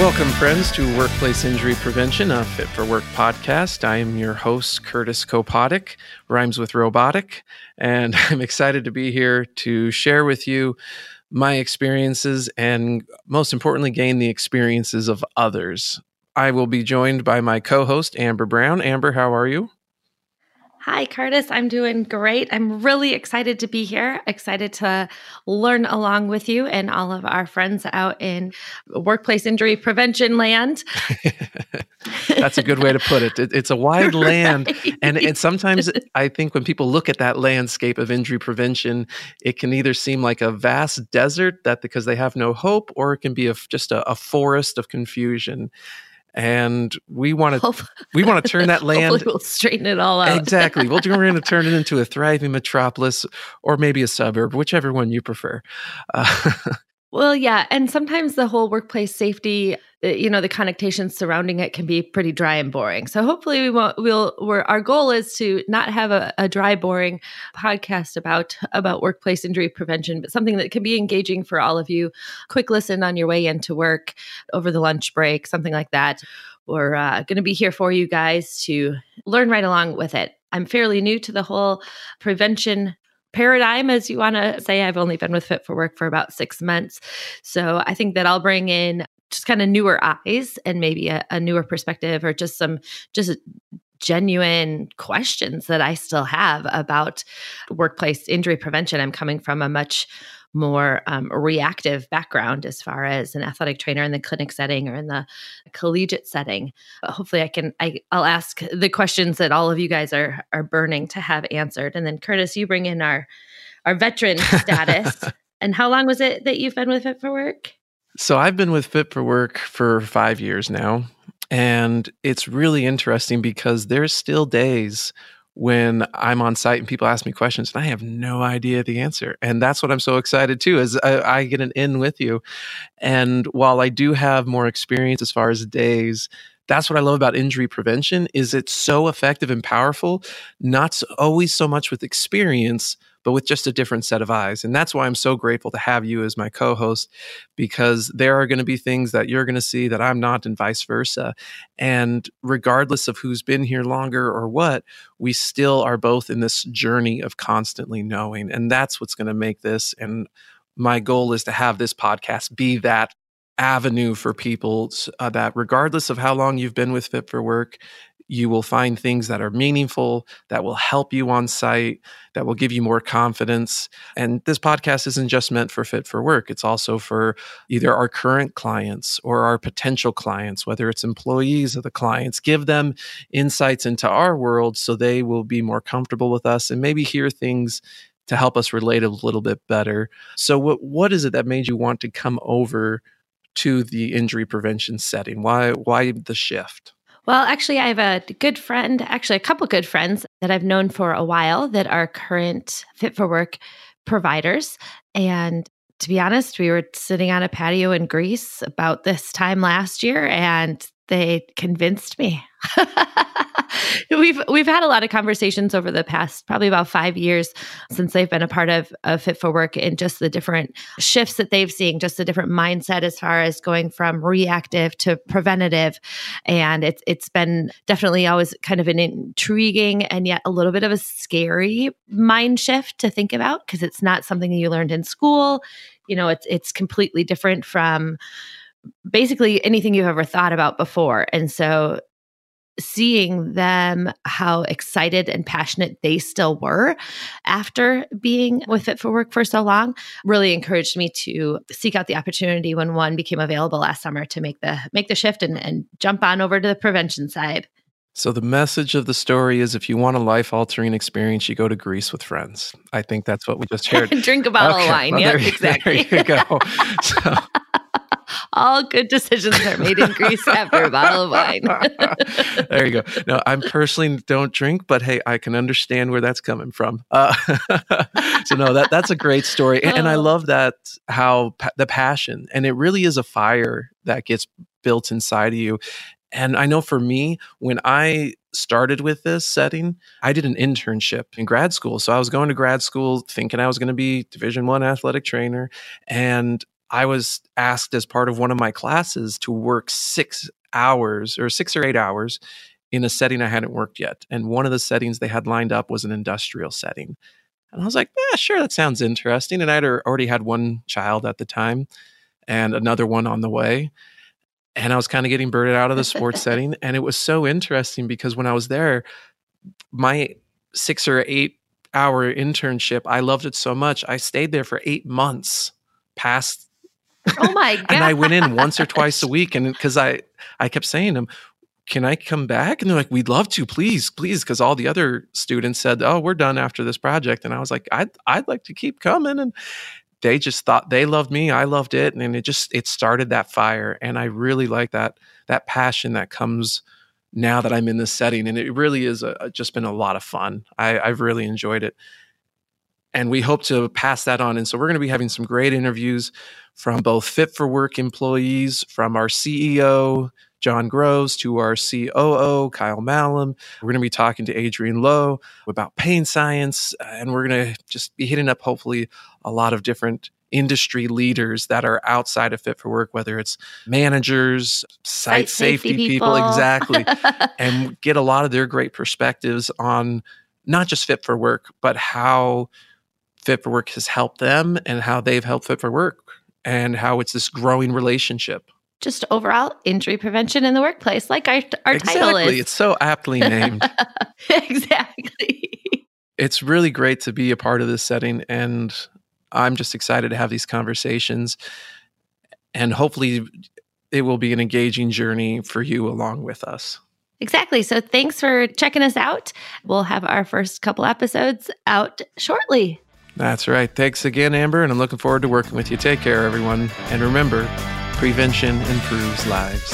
Welcome, friends, to Workplace Injury Prevention, a Fit for Work podcast. I am your host, Curtis Kopodic, rhymes with robotic, and I'm excited to be here to share with you my experiences and, most importantly, gain the experiences of others. I will be joined by my co host, Amber Brown. Amber, how are you? Hi, Curtis. I'm doing great. I'm really excited to be here, excited to learn along with you and all of our friends out in workplace injury prevention land. That's a good way to put it. it it's a wide land. And, and sometimes I think when people look at that landscape of injury prevention, it can either seem like a vast desert that because they have no hope, or it can be a, just a, a forest of confusion and we want to we want to turn that land we'll straighten it all out exactly we're going to turn it into a thriving metropolis or maybe a suburb whichever one you prefer uh, well, yeah. And sometimes the whole workplace safety, you know, the connotations surrounding it can be pretty dry and boring. So hopefully we won't, we'll, we're, our goal is to not have a, a dry, boring podcast about, about workplace injury prevention, but something that can be engaging for all of you. Quick listen on your way into work over the lunch break, something like that. We're uh, going to be here for you guys to learn right along with it. I'm fairly new to the whole prevention paradigm, as you want to say. I've only been with Fit for Work for about six months. So I think that I'll bring in just kind of newer eyes and maybe a, a newer perspective or just some, just genuine questions that I still have about workplace injury prevention. I'm coming from a much more um, reactive background as far as an athletic trainer in the clinic setting or in the collegiate setting. But hopefully, I can I, I'll ask the questions that all of you guys are are burning to have answered, and then Curtis, you bring in our our veteran status. and how long was it that you've been with Fit for Work? So I've been with Fit for Work for five years now. And it's really interesting because there's still days when I'm on site and people ask me questions and I have no idea the answer. And that's what I'm so excited too, is I, I, get an in with you. And while I do have more experience as far as days, that's what I love about injury prevention is it's so effective and powerful, not always so much with experience, but with just a different set of eyes. And that's why I'm so grateful to have you as my co host, because there are going to be things that you're going to see that I'm not, and vice versa. And regardless of who's been here longer or what, we still are both in this journey of constantly knowing. And that's what's going to make this. And my goal is to have this podcast be that avenue for people uh, that regardless of how long you've been with fit for work you will find things that are meaningful, that will help you on site, that will give you more confidence. And this podcast isn't just meant for Fit for Work, it's also for either our current clients or our potential clients, whether it's employees of the clients. Give them insights into our world so they will be more comfortable with us and maybe hear things to help us relate a little bit better. So what what is it that made you want to come over to the injury prevention setting? Why why the shift? Well, actually, I have a good friend, actually, a couple good friends that I've known for a while that are current Fit for Work providers. And to be honest, we were sitting on a patio in Greece about this time last year, and they convinced me. we've we've had a lot of conversations over the past probably about five years since they've been a part of, of Fit for Work and just the different shifts that they've seen, just the different mindset as far as going from reactive to preventative. And it's it's been definitely always kind of an intriguing and yet a little bit of a scary mind shift to think about because it's not something you learned in school. You know, it's it's completely different from basically anything you've ever thought about before. And so seeing them how excited and passionate they still were after being with Fit for Work for so long really encouraged me to seek out the opportunity when one became available last summer to make the make the shift and, and jump on over to the prevention side. So the message of the story is if you want a life altering experience, you go to Greece with friends. I think that's what we just heard. Drink a bottle okay. of wine. Well, yeah, exactly. There you go. So all good decisions are made in Greece after a bottle of wine. there you go. No, I personally don't drink, but hey, I can understand where that's coming from. Uh, so no, that that's a great story, and, and I oh. love that how pa- the passion, and it really is a fire that gets built inside of you. And I know for me, when I started with this setting, I did an internship in grad school. So I was going to grad school thinking I was going to be Division One athletic trainer, and I was asked as part of one of my classes to work six hours or six or eight hours in a setting I hadn't worked yet. And one of the settings they had lined up was an industrial setting. And I was like, yeah, sure, that sounds interesting. And I'd already had one child at the time and another one on the way. And I was kind of getting birded out of the sports setting. And it was so interesting because when I was there, my six or eight hour internship, I loved it so much. I stayed there for eight months past. Oh my god! and I went in once or twice a week, and because I I kept saying to them, "Can I come back?" And they're like, "We'd love to, please, please," because all the other students said, "Oh, we're done after this project," and I was like, "I'd I'd like to keep coming," and they just thought they loved me, I loved it, and it just it started that fire, and I really like that that passion that comes now that I'm in this setting. And it really is a, just been a lot of fun. I, I've really enjoyed it. And we hope to pass that on. And so we're going to be having some great interviews from both Fit for Work employees, from our CEO, John Groves, to our COO, Kyle Malum. We're going to be talking to Adrian Lowe about pain science. And we're going to just be hitting up, hopefully, a lot of different industry leaders that are outside of Fit for Work, whether it's managers, site, site safety, safety, people, people exactly, and get a lot of their great perspectives on not just Fit for Work, but how Fit for Work has helped them and how they've helped Fit for Work and how it's this growing relationship. Just overall injury prevention in the workplace, like our, our exactly. title is. It's so aptly named. exactly. It's really great to be a part of this setting. And I'm just excited to have these conversations. And hopefully, it will be an engaging journey for you along with us. Exactly. So, thanks for checking us out. We'll have our first couple episodes out shortly. That's right. Thanks again, Amber. And I'm looking forward to working with you. Take care, everyone. And remember, prevention improves lives.